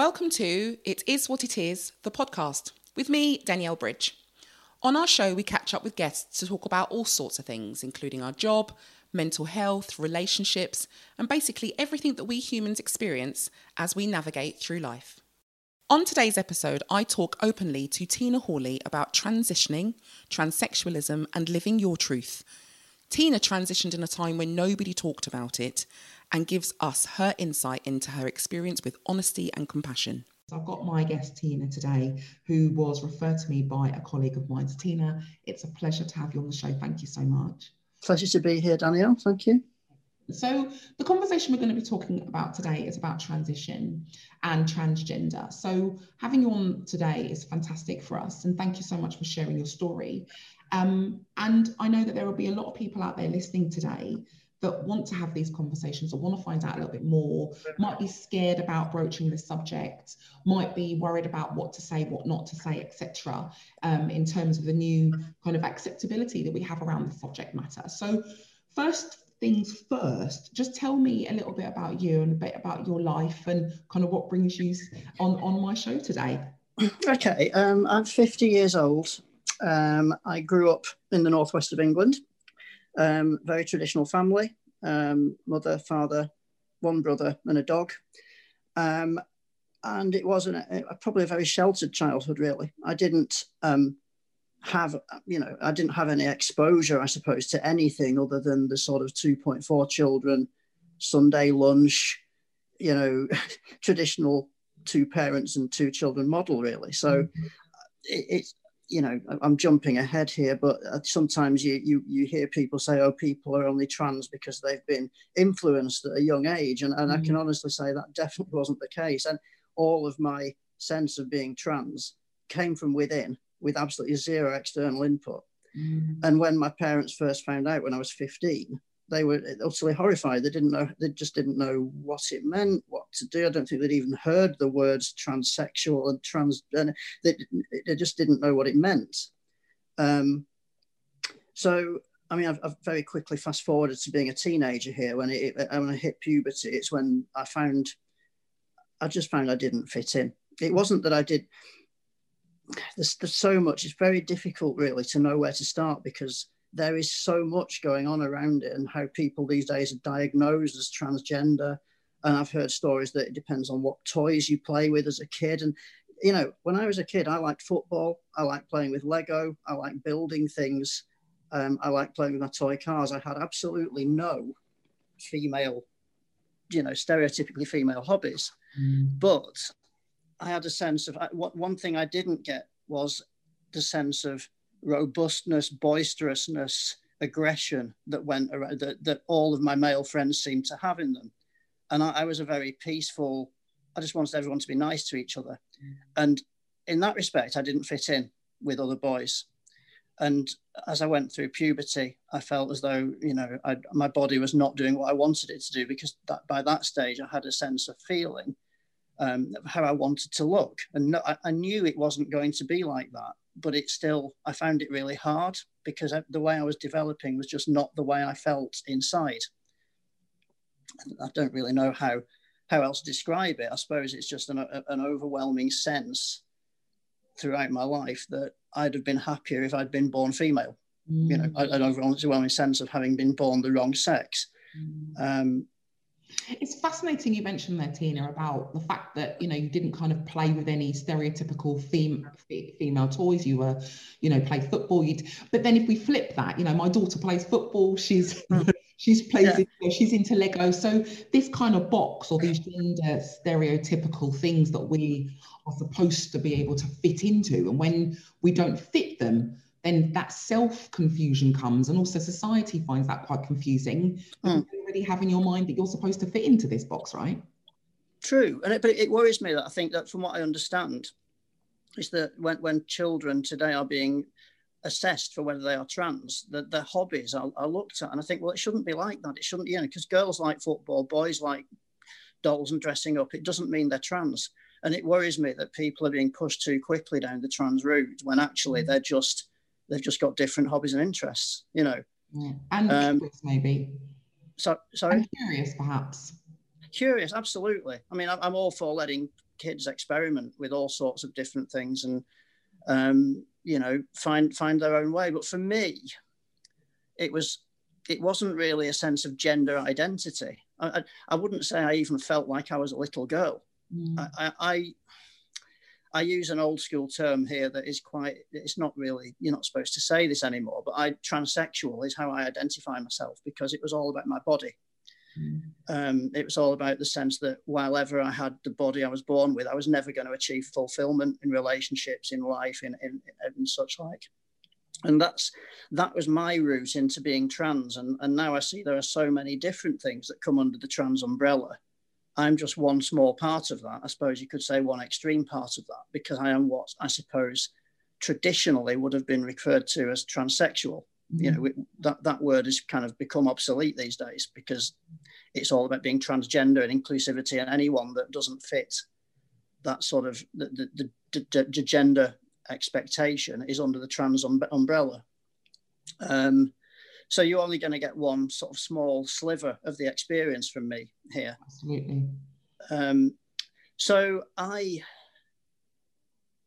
Welcome to It Is What It Is, the podcast, with me, Danielle Bridge. On our show, we catch up with guests to talk about all sorts of things, including our job, mental health, relationships, and basically everything that we humans experience as we navigate through life. On today's episode, I talk openly to Tina Hawley about transitioning, transsexualism, and living your truth. Tina transitioned in a time when nobody talked about it and gives us her insight into her experience with honesty and compassion. I've got my guest Tina today, who was referred to me by a colleague of mine. So Tina, it's a pleasure to have you on the show. Thank you so much. Pleasure to be here, Danielle. Thank you. So, the conversation we're going to be talking about today is about transition and transgender. So, having you on today is fantastic for us. And thank you so much for sharing your story. Um, and I know that there will be a lot of people out there listening today that want to have these conversations or want to find out a little bit more, might be scared about broaching this subject, might be worried about what to say, what not to say, etc., um, in terms of the new kind of acceptability that we have around the subject matter. So, first things first, just tell me a little bit about you and a bit about your life and kind of what brings you on, on my show today. Okay, um, I'm 50 years old. Um, I grew up in the northwest of England. Um, very traditional family um, mother, father, one brother, and a dog. Um, and it was an, a, probably a very sheltered childhood, really. I didn't um, have, you know, I didn't have any exposure, I suppose, to anything other than the sort of 2.4 children, Sunday lunch, you know, traditional two parents and two children model, really. So mm-hmm. it, it's, you know, I'm jumping ahead here, but uh, sometimes you, you, you hear people say, oh, people are only trans because they've been influenced at a young age. And, and mm. I can mm. honestly say that definitely wasn't the case. And all of my sense of being trans came from within with absolutely zero external input. Mm. And when my parents first found out when I was 15, they were utterly horrified. They didn't know, they just didn't know what it meant, what to do. I don't think they'd even heard the words transsexual and trans, and they, they just didn't know what it meant. Um, so, I mean, I've, I've, very quickly fast forwarded to being a teenager here. When it, when I hit puberty, it's when I found, I just found I didn't fit in. It wasn't that I did. There's, there's so much. It's very difficult, really, to know where to start because there is so much going on around it and how people these days are diagnosed as transgender. And I've heard stories that it depends on what toys you play with as a kid. And, you know, when I was a kid, I liked football, I liked playing with Lego, I liked building things, um, I liked playing with my toy cars. I had absolutely no female, you know, stereotypically female hobbies. Mm. But I had a sense of what one thing I didn't get was the sense of robustness, boisterousness, aggression that went around that, that all of my male friends seemed to have in them. And I, I was a very peaceful, I just wanted everyone to be nice to each other. Mm. And in that respect, I didn't fit in with other boys. And as I went through puberty, I felt as though, you know, I, my body was not doing what I wanted it to do because that, by that stage, I had a sense of feeling um, how I wanted to look. And no, I, I, knew it wasn't going to be like that but it still i found it really hard because the way i was developing was just not the way i felt inside i don't really know how how else to describe it i suppose it's just an, an overwhelming sense throughout my life that i'd have been happier if i'd been born female mm. you know mm. an overwhelming sense of having been born the wrong sex mm. um, it's fascinating you mentioned there, Tina, about the fact that you know you didn't kind of play with any stereotypical fem- female toys. You were, you know, play football. You'd, but then if we flip that, you know, my daughter plays football. She's she's plays yeah. in, she's into Lego. So this kind of box or these gender stereotypical things that we are supposed to be able to fit into, and when we don't fit them, then that self confusion comes, and also society finds that quite confusing. Mm. Already have in your mind that you're supposed to fit into this box, right? True, and it, but it worries me that I think that from what I understand, is that when when children today are being assessed for whether they are trans, that their hobbies are, are looked at, and I think well, it shouldn't be like that. It shouldn't, you know, because girls like football, boys like dolls and dressing up. It doesn't mean they're trans, and it worries me that people are being pushed too quickly down the trans route when actually they're just they've just got different hobbies and interests, you know. Yeah. And um, maybe. So sorry. And curious, perhaps. Curious, absolutely. I mean, I'm, I'm all for letting kids experiment with all sorts of different things and um, you know find find their own way. But for me, it was it wasn't really a sense of gender identity. I, I, I wouldn't say I even felt like I was a little girl. Mm. I, I I use an old school term here that is quite, it's not really, you're not supposed to say this anymore, but I, transsexual is how I identify myself because it was all about my body. Mm. Um, it was all about the sense that while ever I had the body I was born with, I was never going to achieve fulfillment in relationships, in life, in, in, in such like. And that's that was my route into being trans. And, and now I see there are so many different things that come under the trans umbrella. I'm just one small part of that. I suppose you could say one extreme part of that, because I am what I suppose traditionally would have been referred to as transsexual. You know that that word has kind of become obsolete these days because it's all about being transgender and inclusivity and anyone that doesn't fit that sort of the, the, the, the gender expectation is under the trans um, umbrella. Um, so you're only going to get one sort of small sliver of the experience from me here. Absolutely. Um, so i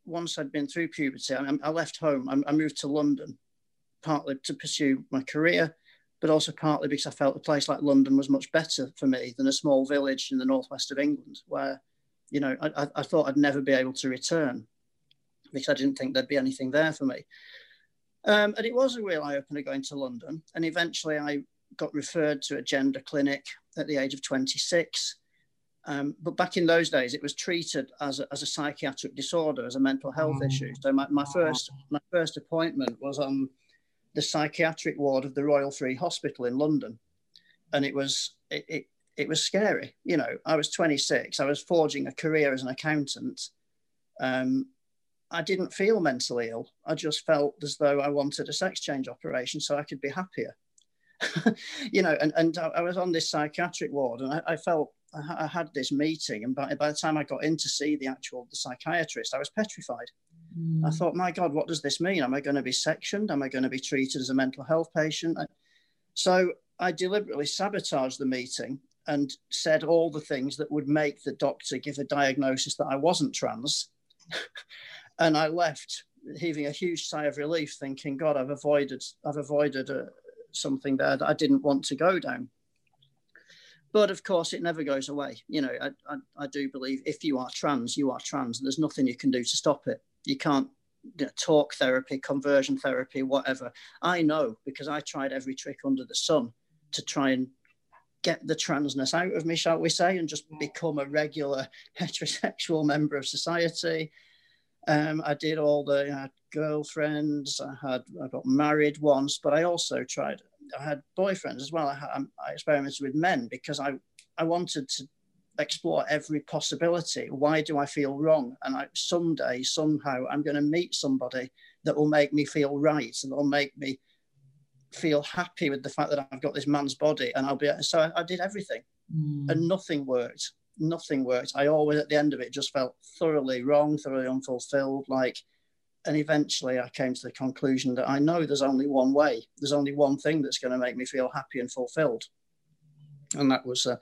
once i'd been through puberty i, I left home. I, I moved to london partly to pursue my career, but also partly because I felt a place like London was much better for me than a small village in the northwest of England, where, you know, I, I thought I'd never be able to return because I didn't think there'd be anything there for me. Um, and it was a real eye opener going to London. And eventually I got referred to a gender clinic at the age of 26. Um, but back in those days, it was treated as a, as a psychiatric disorder, as a mental health mm. issue. So my, my first my first appointment was on the psychiatric ward of the Royal Free Hospital in London, and it was it, it, it was scary. You know, I was 26. I was forging a career as an accountant. Um, I didn't feel mentally ill. I just felt as though I wanted a sex change operation so I could be happier. you know, and, and I was on this psychiatric ward and I, I felt I had this meeting, and by, by the time I got in to see the actual the psychiatrist, I was petrified. Mm. I thought, my God, what does this mean? Am I going to be sectioned? Am I going to be treated as a mental health patient? So I deliberately sabotaged the meeting and said all the things that would make the doctor give a diagnosis that I wasn't trans. and I left heaving a huge sigh of relief, thinking, God, I've avoided, I've avoided uh, something there that I didn't want to go down. But of course, it never goes away. You know, I, I, I do believe if you are trans, you are trans. There's nothing you can do to stop it you can't you know, talk therapy, conversion therapy, whatever. I know because I tried every trick under the sun to try and get the transness out of me, shall we say, and just become a regular heterosexual member of society. Um, I did all the I had girlfriends. I had I got married once, but I also tried. I had boyfriends as well. I, I experimented with men because I I wanted to explore every possibility. Why do I feel wrong? And I, someday, somehow, I'm going to meet somebody that will make me feel right and will make me feel happy with the fact that I've got this man's body. And I'll be so I, I did everything, mm. and nothing worked. Nothing worked. I always, at the end of it, just felt thoroughly wrong, thoroughly unfulfilled. Like, and eventually, I came to the conclusion that I know there's only one way. There's only one thing that's going to make me feel happy and fulfilled, and that was. Uh,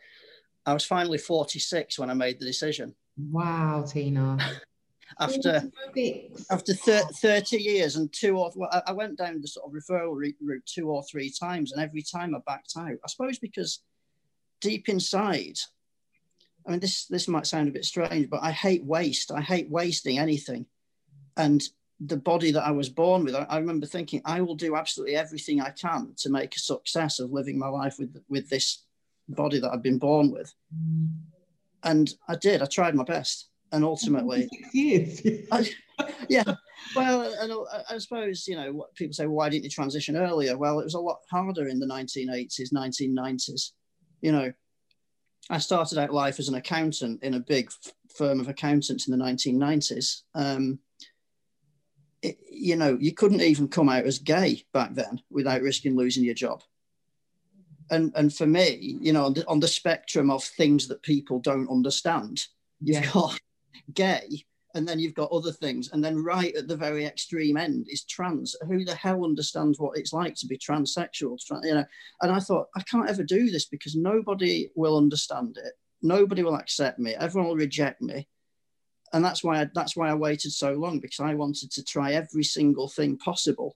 I was finally 46 when I made the decision. Wow, Tina. after after thir- 30 years and two or well, I went down the sort of referral route two or three times, and every time I backed out. I suppose because deep inside, I mean, this this might sound a bit strange, but I hate waste. I hate wasting anything, and the body that I was born with, I, I remember thinking, I will do absolutely everything I can to make a success of living my life with with this body that I'd been born with. And I did, I tried my best. And ultimately, I, yeah, well, and I, I suppose, you know, what people say, well, why didn't you transition earlier? Well, it was a lot harder in the 1980s, 1990s. You know, I started out life as an accountant in a big firm of accountants in the 1990s. Um, it, you know, you couldn't even come out as gay back then without risking losing your job and and for me, you know, on the, on the spectrum of things that people don't understand, you've yeah. got gay, and then you've got other things, and then right at the very extreme end is trans. Who the hell understands what it's like to be transsexual? You know, and I thought I can't ever do this because nobody will understand it. Nobody will accept me. Everyone will reject me. and that's why I, that's why I waited so long because I wanted to try every single thing possible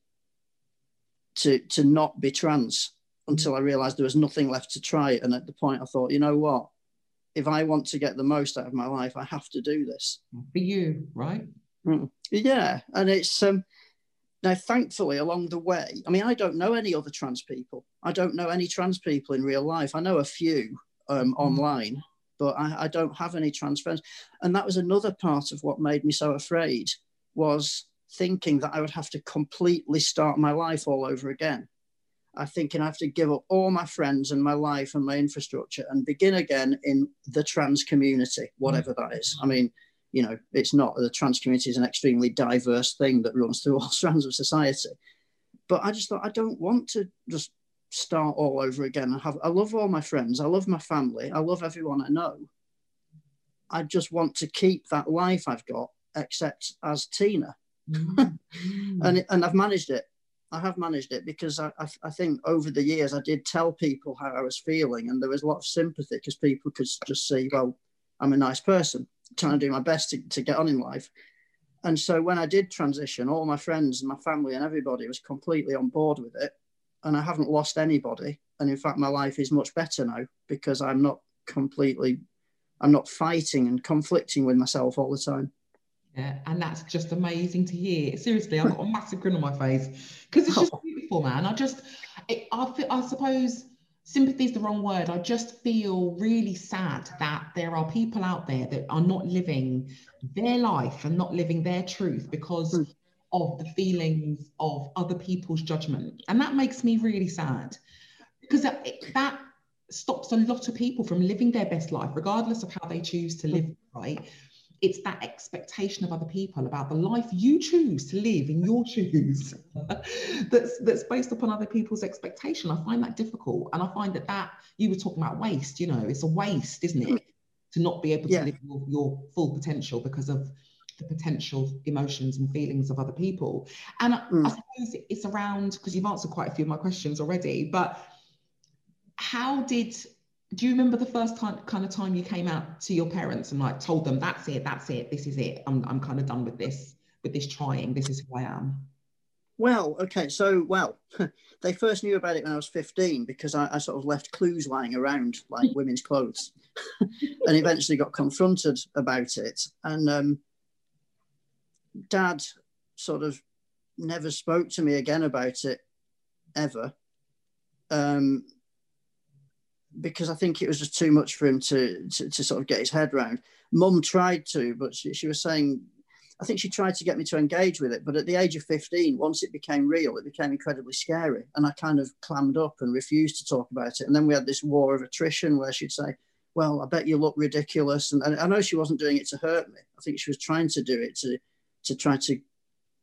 to to not be trans until mm. I realized there was nothing left to try. And at the point, I thought, you know what? If I want to get the most out of my life, I have to do this for you, right? Mm. Yeah, and it's um, now thankfully along the way. I mean, I don't know any other trans people. I don't know any trans people in real life. I know a few um, mm. online, but I, I don't have any trans friends. And that was another part of what made me so afraid was thinking that I would have to completely start my life all over again. I think I have to give up all my friends and my life and my infrastructure and begin again in the trans community, whatever that is. I mean, you know, it's not the trans community is an extremely diverse thing that runs through all strands of society. But I just thought I don't want to just start all over again. I have I love all my friends, I love my family, I love everyone I know. I just want to keep that life I've got, except as Tina. Mm-hmm. and and I've managed it. I have managed it because I, I, I, think over the years I did tell people how I was feeling, and there was a lot of sympathy because people could just see, well, I'm a nice person, trying to do my best to, to get on in life. And so when I did transition, all my friends and my family and everybody was completely on board with it. And I haven't lost anybody. And in fact, my life is much better now because I'm not completely, I'm not fighting and conflicting with myself all the time. Yeah, and that's just amazing to hear. Seriously, I've got a massive grin on my face because it's just oh. beautiful, man. I just, it, I, feel, I suppose sympathy is the wrong word. I just feel really sad that there are people out there that are not living their life and not living their truth because mm. of the feelings of other people's judgment. And that makes me really sad because that, that stops a lot of people from living their best life, regardless of how they choose to live, right? It's that expectation of other people about the life you choose to live in your shoes that's that's based upon other people's expectation i find that difficult and i find that that you were talking about waste you know it's a waste isn't it to not be able to yeah. live your, your full potential because of the potential emotions and feelings of other people and mm. I, I suppose it's around because you've answered quite a few of my questions already but how did do you remember the first time kind of time you came out to your parents and like told them that's it that's it this is it. I'm, I'm kind of done with this with this trying. This is who i am well okay so well they first knew about it when i was 15 because i, I sort of left clues lying around like women's clothes. And eventually got confronted about it. And um, dad sort of never spoke to me again about it ever. Um, because I think it was just too much for him to, to, to sort of get his head around. Mum tried to, but she, she was saying, I think she tried to get me to engage with it. But at the age of 15, once it became real, it became incredibly scary. And I kind of clammed up and refused to talk about it. And then we had this war of attrition where she'd say, Well, I bet you look ridiculous. And, and I know she wasn't doing it to hurt me. I think she was trying to do it to, to try to,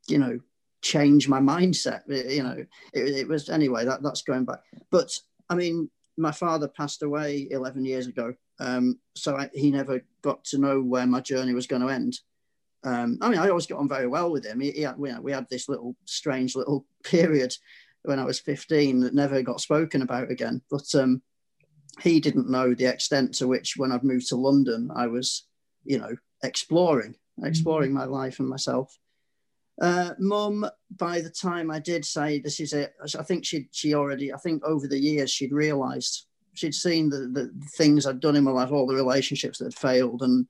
you know, change my mindset. You know, it, it was anyway, that, that's going back. But I mean, my father passed away 11 years ago. Um, so I, he never got to know where my journey was going to end. Um, I mean, I always got on very well with him. He, he had, we, we had this little strange little period when I was 15 that never got spoken about again. But um, he didn't know the extent to which, when I've moved to London, I was, you know, exploring, exploring mm-hmm. my life and myself. Uh, Mum, by the time I did say this is it, I think she she already, I think over the years she'd realised she'd seen the, the things I'd done in my life, all the relationships that had failed, and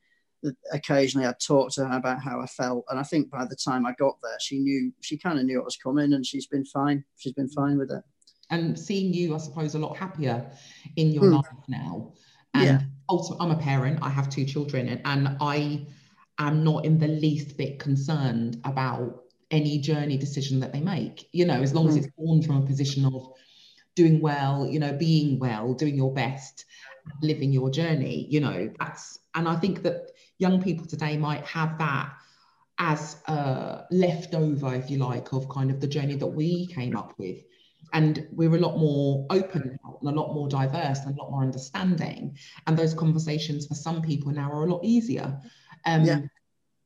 occasionally I'd talk to her about how I felt. And I think by the time I got there, she knew she kind of knew what was coming, and she's been fine. She's been fine with it. And seeing you, I suppose, a lot happier in your mm. life now. And yeah. also, I'm a parent. I have two children, and, and I am not in the least bit concerned about any journey decision that they make. You know, as long mm. as it's born from a position of doing well, you know, being well, doing your best, living your journey, you know, that's, and I think that young people today might have that as a leftover, if you like, of kind of the journey that we came up with. And we're a lot more open and a lot more diverse and a lot more understanding. And those conversations for some people now are a lot easier. Um, yeah.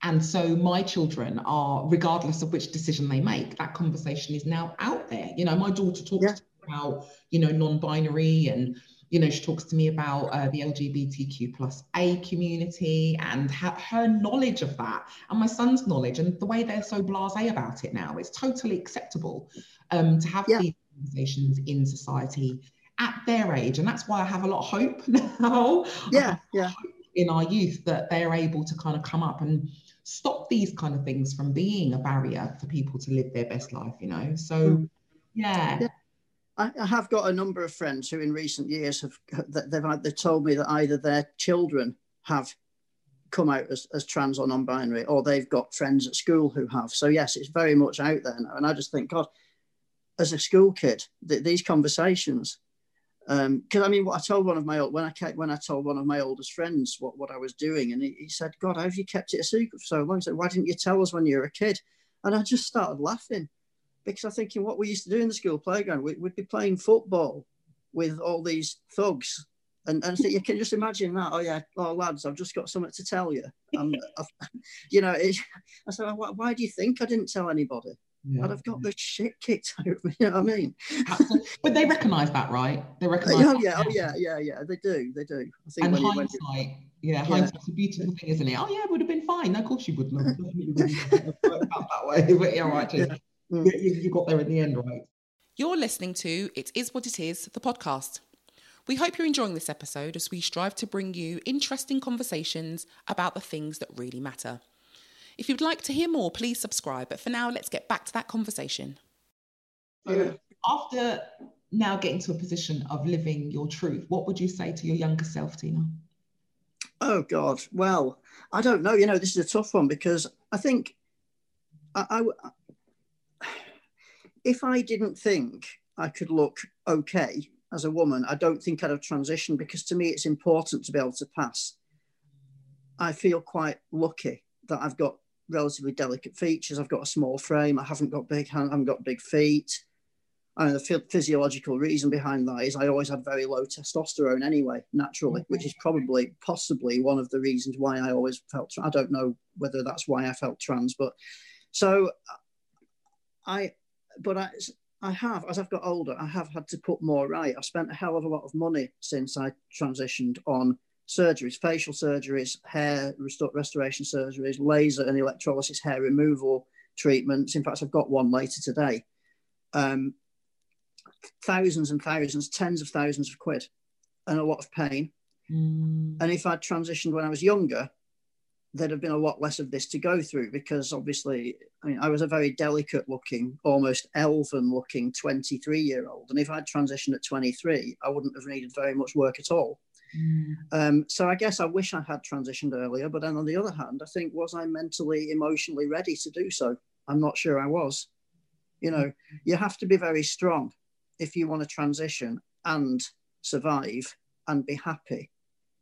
And so my children are, regardless of which decision they make, that conversation is now out there. You know, my daughter talks yeah. about, you know, non-binary and, you know, she talks to me about uh, the LGBTQ plus A community and ha- her knowledge of that and my son's knowledge and the way they're so blasé about it now. It's totally acceptable um, to have yeah. these conversations in society at their age. And that's why I have a lot of hope now. Yeah, yeah. In our youth that they're able to kind of come up and stop these kind of things from being a barrier for people to live their best life, you know? So, mm. yeah. yeah. I, have got a number of friends who, in recent years, have they've they've told me that either their children have come out as, as trans or non-binary, or they've got friends at school who have. So yes, it's very much out there now, and I just think, God, as a school kid, th- these conversations. Because um, I mean, what I told one of my when I kept, when I told one of my oldest friends what, what I was doing, and he, he said, "God, how have you kept it a secret for so long?" I said, "Why didn't you tell us when you were a kid?" And I just started laughing because I'm thinking what we used to do in the school playground, we, would be playing football with all these thugs. And, and so you can just imagine that. Oh yeah, oh lads, I've just got something to tell you. You know, it, I said, why, why, do you think I didn't tell anybody? Yeah. I'd have got the shit kicked out of me. You know what I mean? but they recognise that, right? They recognise. Oh yeah, oh yeah, yeah, yeah. They do, they do. I think and when hindsight, you, you, yeah, hindsight's a beautiful thing, isn't it? Oh yeah, it would have been fine. No, of course you wouldn't have. that way, but yeah, right. Yeah. Mm. You, you got there in the end, right? You're listening to It Is What It Is, the podcast. We hope you're enjoying this episode as we strive to bring you interesting conversations about the things that really matter. If you'd like to hear more, please subscribe. But for now, let's get back to that conversation. So, after now getting to a position of living your truth, what would you say to your younger self, Tina? Oh, God. Well, I don't know. You know, this is a tough one because I think I, I, if I didn't think I could look okay as a woman, I don't think I'd have transitioned because to me it's important to be able to pass. I feel quite lucky that I've got relatively delicate features. I've got a small frame. I haven't got big hands. I haven't got big feet. And the physiological reason behind that is I always had very low testosterone anyway, naturally, mm-hmm. which is probably possibly one of the reasons why I always felt. I don't know whether that's why I felt trans, but so I but I, I have, as I've got older, I have had to put more right. I've spent a hell of a lot of money since I transitioned on surgeries, facial surgeries, hair restoration surgeries, laser and electrolysis hair removal treatments. In fact, I've got one later today. Um, thousands and thousands, tens of thousands of quid, and a lot of pain. Mm. And if I'd transitioned when I was younger, there'd have been a lot less of this to go through because obviously, I mean, I was a very delicate looking, almost elven looking 23 year old. And if I'd transitioned at 23, I wouldn't have needed very much work at all. Mm. Um, so I guess I wish I had transitioned earlier. But then on the other hand, I think, was I mentally, emotionally ready to do so? I'm not sure I was. You know, you have to be very strong if you want to transition and survive and be happy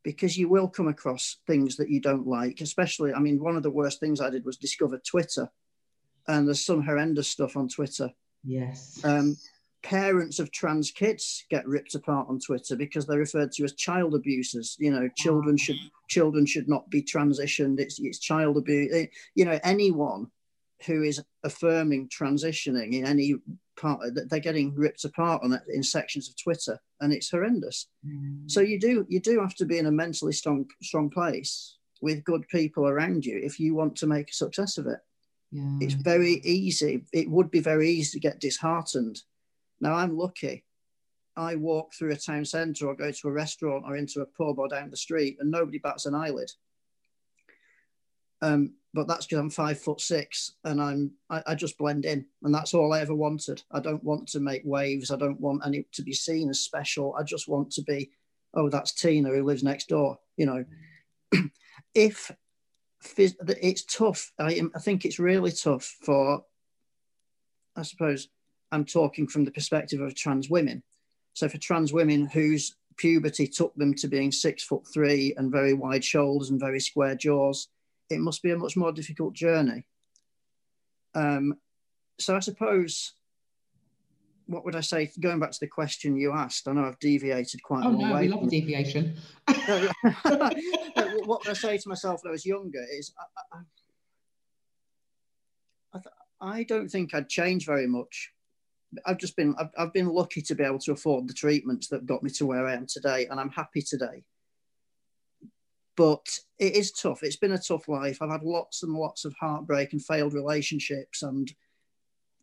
because you will come across things that you don't like, especially, I mean, one of the worst things I did was discover Twitter. And there's some horrendous stuff on Twitter. Yes. Um, parents of trans kids get ripped apart on Twitter because they're referred to as child abusers. You know, children should children should not be transitioned. It's it's child abuse. You know, anyone who is affirming transitioning in any part they're getting ripped apart on it in sections of twitter and it's horrendous mm. so you do you do have to be in a mentally strong strong place with good people around you if you want to make a success of it yeah. it's very easy it would be very easy to get disheartened now i'm lucky i walk through a town centre or go to a restaurant or into a pub or down the street and nobody bats an eyelid um, but that's because I'm five foot six and I'm I, I, just blend in, and that's all I ever wanted. I don't want to make waves. I don't want any to be seen as special. I just want to be, oh, that's Tina who lives next door. You know, if it's tough, I, I think it's really tough for. I suppose I'm talking from the perspective of trans women. So for trans women whose puberty took them to being six foot three and very wide shoulders and very square jaws it must be a much more difficult journey. Um, so I suppose, what would I say? Going back to the question you asked, I know I've deviated quite oh, a long no, way. we love deviation. what would I say to myself when I was younger is, I, I, I, I don't think I'd change very much I've just been I've, I've been lucky to be able to afford the treatments that got me to where I am today, and I'm happy today. But it is tough. It's been a tough life. I've had lots and lots of heartbreak and failed relationships and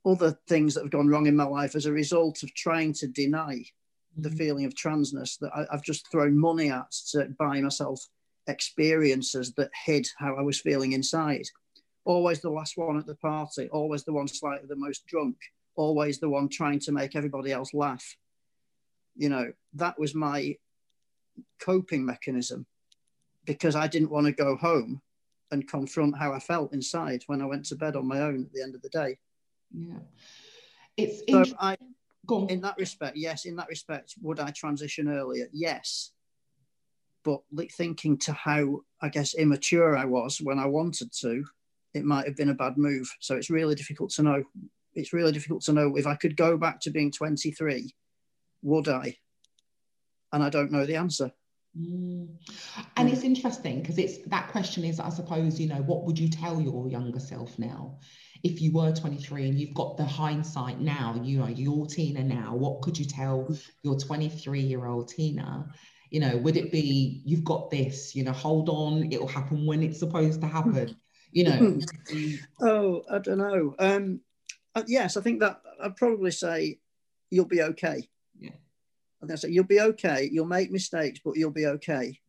other things that have gone wrong in my life as a result of trying to deny mm-hmm. the feeling of transness that I, I've just thrown money at to buy myself experiences that hid how I was feeling inside. Always the last one at the party, always the one slightly the most drunk, always the one trying to make everybody else laugh. You know, that was my coping mechanism because I didn't want to go home and confront how I felt inside when I went to bed on my own at the end of the day. Yeah. It's so I, in that respect, yes, in that respect, would I transition earlier? Yes. But thinking to how, I guess, immature I was when I wanted to, it might have been a bad move. So it's really difficult to know. It's really difficult to know if I could go back to being 23, would I? And I don't know the answer. Mm. And it's interesting because it's that question is, I suppose, you know, what would you tell your younger self now? If you were 23 and you've got the hindsight now, you know, you're Tina now, what could you tell your 23 year old Tina? You know, would it be, you've got this, you know, hold on, it'll happen when it's supposed to happen? You know? oh, I don't know. Um, uh, yes, I think that I'd probably say you'll be okay Yeah. and I said, you'll be okay. You'll make mistakes, but you'll be okay.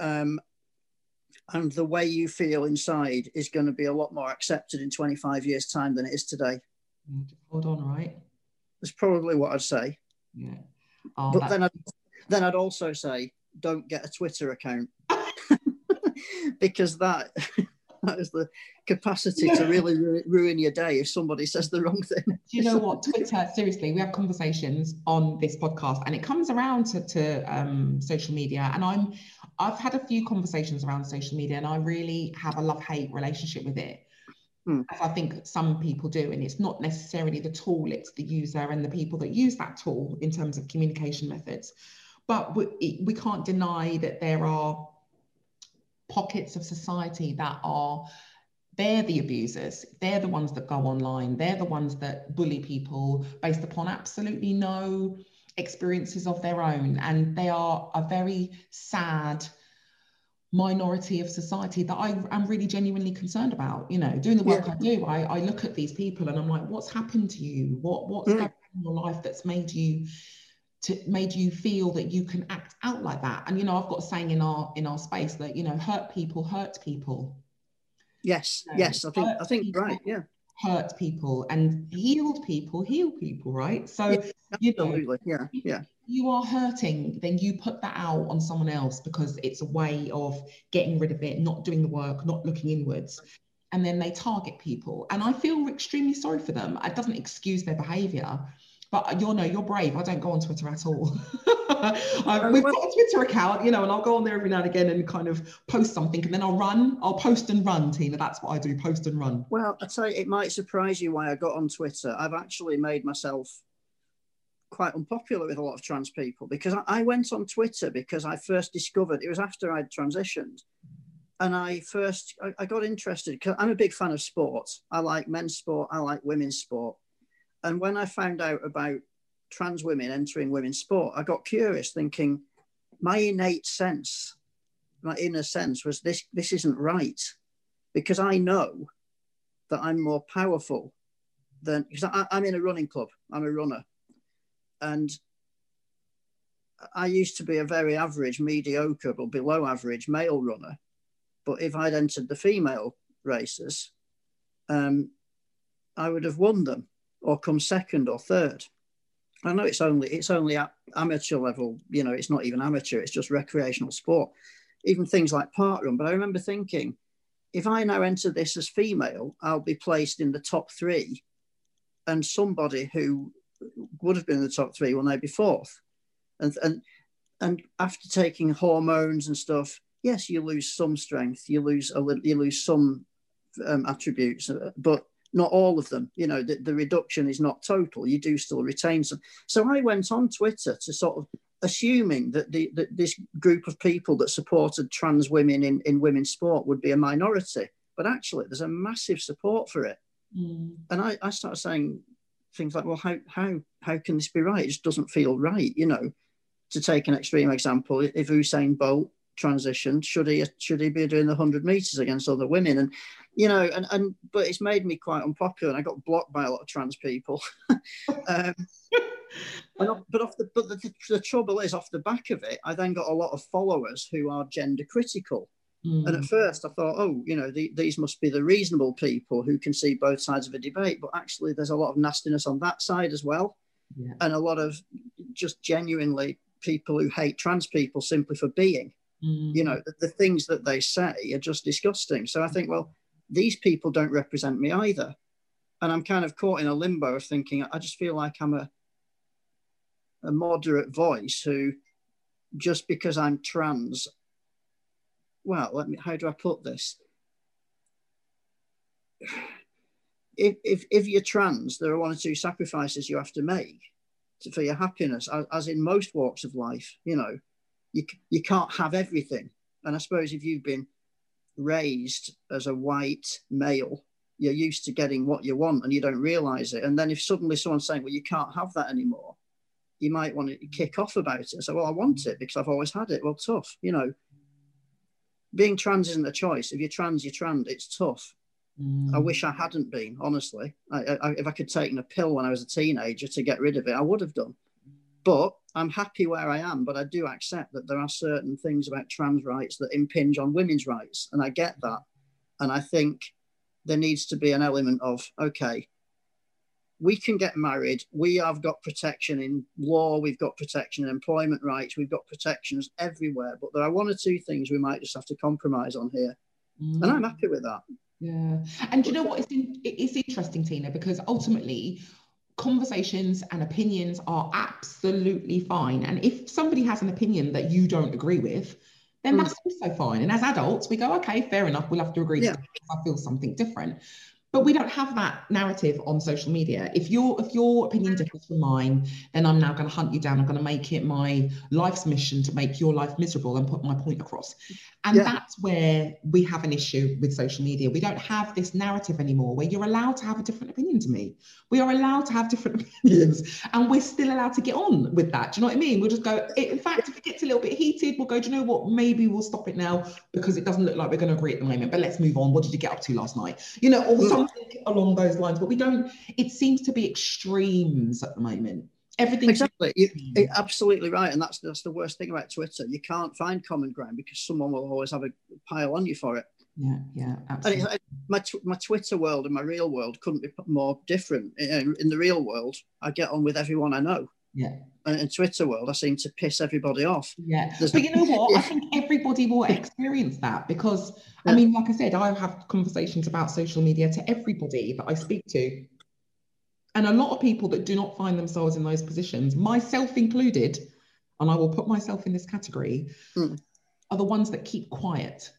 Um, and the way you feel inside is going to be a lot more accepted in 25 years' time than it is today. Hold on, right? That's probably what I'd say. Yeah. Oh, but then I'd, then I'd also say, don't get a Twitter account because that that is the capacity yeah. to really ru- ruin your day if somebody says the wrong thing. Do you know what? Twitter, seriously, we have conversations on this podcast and it comes around to, to um, social media. And I'm, I've had a few conversations around social media and I really have a love hate relationship with it. Hmm. As I think some people do, and it's not necessarily the tool, it's the user and the people that use that tool in terms of communication methods. But we, we can't deny that there are pockets of society that are they're the abusers. They're the ones that go online. They're the ones that bully people based upon absolutely no experiences of their own. And they are a very sad minority of society that I am really genuinely concerned about. You know, doing the work yeah. I do, I, I look at these people and I'm like, what's happened to you? What what's mm. going on in your life that's made you to made you feel that you can act out like that. And you know i've got a saying in our in our space that you know hurt people hurt people. Yes you know, yes i think i think right yeah. hurt people and healed people heal people right? So yeah, you know, yeah yeah. you are hurting then you put that out on someone else because it's a way of getting rid of it not doing the work not looking inwards. And then they target people. And i feel extremely sorry for them. It doesn't excuse their behavior but uh, you'll know you're brave. I don't go on Twitter at all. I, um, oh, we've got a Twitter account, you know, and I'll go on there every now and again and kind of post something, and then I'll run. I'll post and run, Tina. That's what I do: post and run. Well, I tell you, it might surprise you why I got on Twitter. I've actually made myself quite unpopular with a lot of trans people because I, I went on Twitter because I first discovered it was after I'd transitioned and I first I, I, got interested because I'm a big fan of sports. I like men's sport, I like women's sport, and when I found out about trans women entering women's sport, I got curious, thinking my innate sense, my inner sense was this this isn't right. Because I know that I'm more powerful than because I, I'm in a running club, I'm a runner. And I used to be a very average, mediocre, or below average male runner. But if I'd entered the female races, um, I would have won them or come second or third. I know it's only it's only at amateur level, you know, it's not even amateur, it's just recreational sport. Even things like park run. But I remember thinking, if I now enter this as female, I'll be placed in the top three, and somebody who would have been in the top three will now be fourth. And and and after taking hormones and stuff, yes, you lose some strength, you lose a little, you lose some um, attributes, but not all of them. You know, the, the reduction is not total. You do still retain some. So I went on Twitter to sort of assuming that the that this group of people that supported trans women in, in women's sport would be a minority. But actually, there's a massive support for it. Mm. And I, I started saying, things like, well, how how how can this be right? It just doesn't feel right, you know. To take an extreme example, if Usain Bolt transitioned, should he should he be doing the hundred meters against other women? And you know, and and but it's made me quite unpopular, and I got blocked by a lot of trans people. um, but off the but the, the, trouble is, off the back of it, I then got a lot of followers who are gender critical. Mm. And at first, I thought, oh, you know, the, these must be the reasonable people who can see both sides of a debate. But actually, there's a lot of nastiness on that side as well, yeah. and a lot of just genuinely people who hate trans people simply for being. Mm. You know, the, the things that they say are just disgusting. So I think, well, these people don't represent me either. And I'm kind of caught in a limbo of thinking, I just feel like I'm a, a moderate voice who, just because I'm trans, well, let me, how do I put this? If, if, if you're trans, there are one or two sacrifices you have to make for your happiness, as in most walks of life. You know, you, you can't have everything. And I suppose if you've been raised as a white male, you're used to getting what you want and you don't realize it. And then if suddenly someone's saying, well, you can't have that anymore, you might want to kick off about it and say, well, I want it because I've always had it. Well, tough. You know, being trans isn't a choice. If you're trans, you're trans. It's tough. Mm. I wish I hadn't been, honestly. I, I, if I could take a pill when I was a teenager to get rid of it, I would have done. But I'm happy where I am, but I do accept that there are certain things about trans rights that impinge on women's rights. And I get that. And I think there needs to be an element of, okay, we can get married. We have got protection in law, we've got protection in employment rights, we've got protections everywhere. But there are one or two things we might just have to compromise on here. Mm. And I'm happy with that. Yeah. And you know what? It's, in, it's interesting, Tina, because ultimately, conversations and opinions are absolutely fine. And if somebody has an opinion that you don't agree with, then mm. that's also fine. And as adults, we go, okay, fair enough, we'll have to agree yeah. I feel something different but we don't have that narrative on social media. If your if your opinion mm-hmm. differs from mine then i'm now going to hunt you down. I'm going to make it my life's mission to make your life miserable and put my point across. And yeah. that's where we have an issue with social media. We don't have this narrative anymore where you're allowed to have a different opinion to me. We are allowed to have different opinions and we're still allowed to get on with that. Do you know what i mean? We'll just go in fact if it gets a little bit heated we'll go do you know what? Maybe we'll stop it now because it doesn't look like we're going to agree at the moment but let's move on. What did you get up to last night? You know or mm. Along those lines. But we don't, it seems to be extremes at the moment. Everything exactly, you, you're absolutely right, and that's that's the worst thing about Twitter. You can't find common ground because someone will always have a pile on you for it. Yeah, yeah, absolutely. It, my my Twitter world and my real world couldn't be more different. In the real world, I get on with everyone I know. Yeah. And in Twitter world, I seem to piss everybody off. Yeah. There's but you know what? I think everybody will experience that because. I mean, like I said, I have conversations about social media to everybody that I speak to. And a lot of people that do not find themselves in those positions, myself included, and I will put myself in this category, mm. are the ones that keep quiet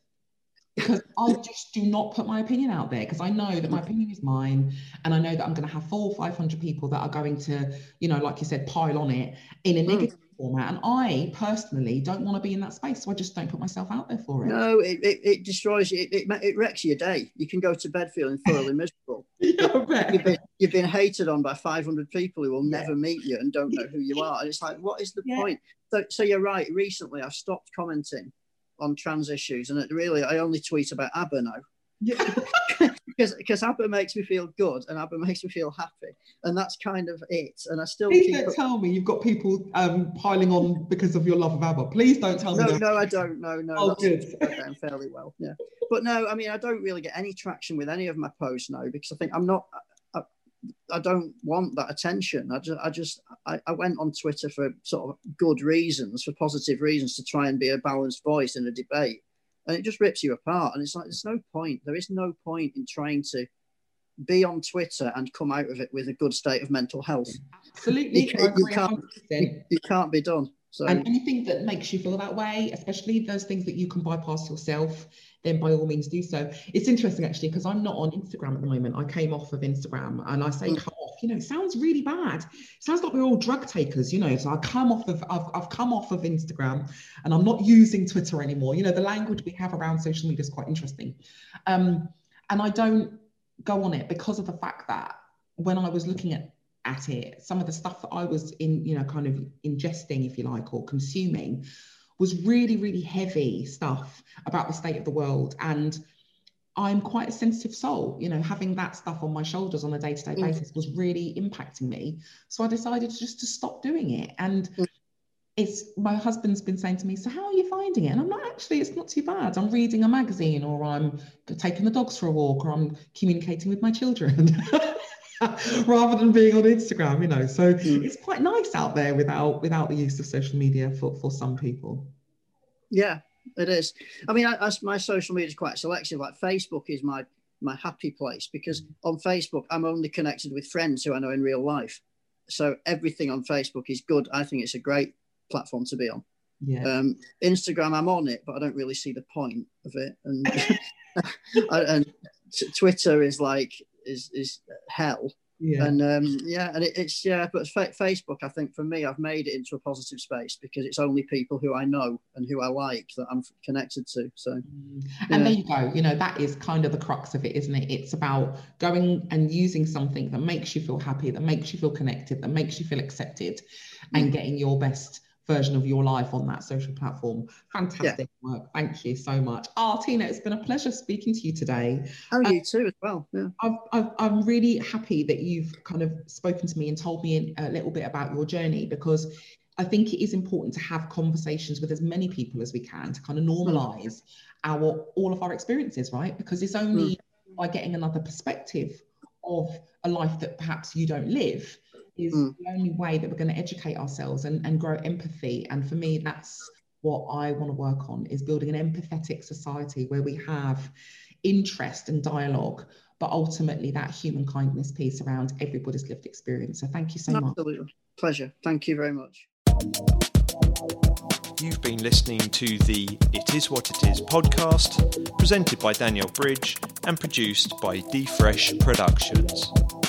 because I just do not put my opinion out there because I know that my opinion is mine and I know that I'm going to have four or 500 people that are going to, you know, like you said, pile on it in a hmm. negative mm. format. And I personally don't want to be in that space. So I just don't put myself out there for it. No, it, it, it destroys you. It, it, it, wrecks your day. You can go to bed feeling thoroughly miserable. yeah, you've, been, you've been hated on by 500 people who will never yeah. meet you and don't know who you are. And it's like, what is the yeah. point? So, so you're right. Recently, I've stopped commenting on trans issues, and it really I only tweet about ABBA now. Yeah. because because ABBA makes me feel good and ABBA makes me feel happy, and that's kind of it. And I still please don't up... tell me you've got people um, piling on because of your love of ABBA. Please don't tell no, me. No, no, I don't. No, no. Oh, good. Down fairly well. Yeah, but no, I mean I don't really get any traction with any of my posts now because I think I'm not. I don't want that attention. I just, I just, I, I, went on Twitter for sort of good reasons, for positive reasons, to try and be a balanced voice in a debate, and it just rips you apart. And it's like there's no point. There is no point in trying to be on Twitter and come out of it with a good state of mental health. Absolutely, you, you can't, you, you can't be done. So. And anything that makes you feel that way, especially those things that you can bypass yourself, then by all means do so. It's interesting actually because I'm not on Instagram at the moment. I came off of Instagram and I say mm. come off, you know, it sounds really bad. It sounds like we're all drug takers, you know. So I come off of I've, I've come off of Instagram and I'm not using Twitter anymore. You know, the language we have around social media is quite interesting. Um, and I don't go on it because of the fact that when I was looking at at it, some of the stuff that I was in, you know, kind of ingesting, if you like, or consuming was really, really heavy stuff about the state of the world. And I'm quite a sensitive soul, you know, having that stuff on my shoulders on a day to day basis was really impacting me. So I decided just to stop doing it. And mm. it's my husband's been saying to me, So, how are you finding it? And I'm like, Actually, it's not too bad. I'm reading a magazine, or I'm taking the dogs for a walk, or I'm communicating with my children. rather than being on Instagram, you know. So mm. it's quite nice out there without without the use of social media for, for some people. Yeah, it is. I mean, I, I, my social media is quite selective. Like Facebook is my my happy place because on Facebook I'm only connected with friends who I know in real life. So everything on Facebook is good. I think it's a great platform to be on. Yeah. Um, Instagram, I'm on it, but I don't really see the point of it. And and t- Twitter is like is is hell. Yeah. And um, yeah, and it, it's yeah, but fa- Facebook, I think for me, I've made it into a positive space because it's only people who I know and who I like that I'm connected to. So, mm. and there you go. You know, that is kind of the crux of it, isn't it? It's about going and using something that makes you feel happy, that makes you feel connected, that makes you feel accepted, and mm. getting your best version of your life on that social platform. Fantastic yeah. work. Thank you so much. Oh, Tina, it's been a pleasure speaking to you today. Oh, um, you too, as well. Yeah. i am really happy that you've kind of spoken to me and told me a little bit about your journey because I think it is important to have conversations with as many people as we can to kind of normalize mm. our all of our experiences, right? Because it's only mm. by getting another perspective of a life that perhaps you don't live is mm. the only way that we're going to educate ourselves and, and grow empathy. And for me, that's what I want to work on is building an empathetic society where we have interest and dialogue, but ultimately that human kindness piece around everybody's lived experience. So thank you so Absolutely. much. Absolutely. Pleasure. Thank you very much. You've been listening to the It Is What It Is podcast, presented by Daniel Bridge and produced by D Fresh Productions.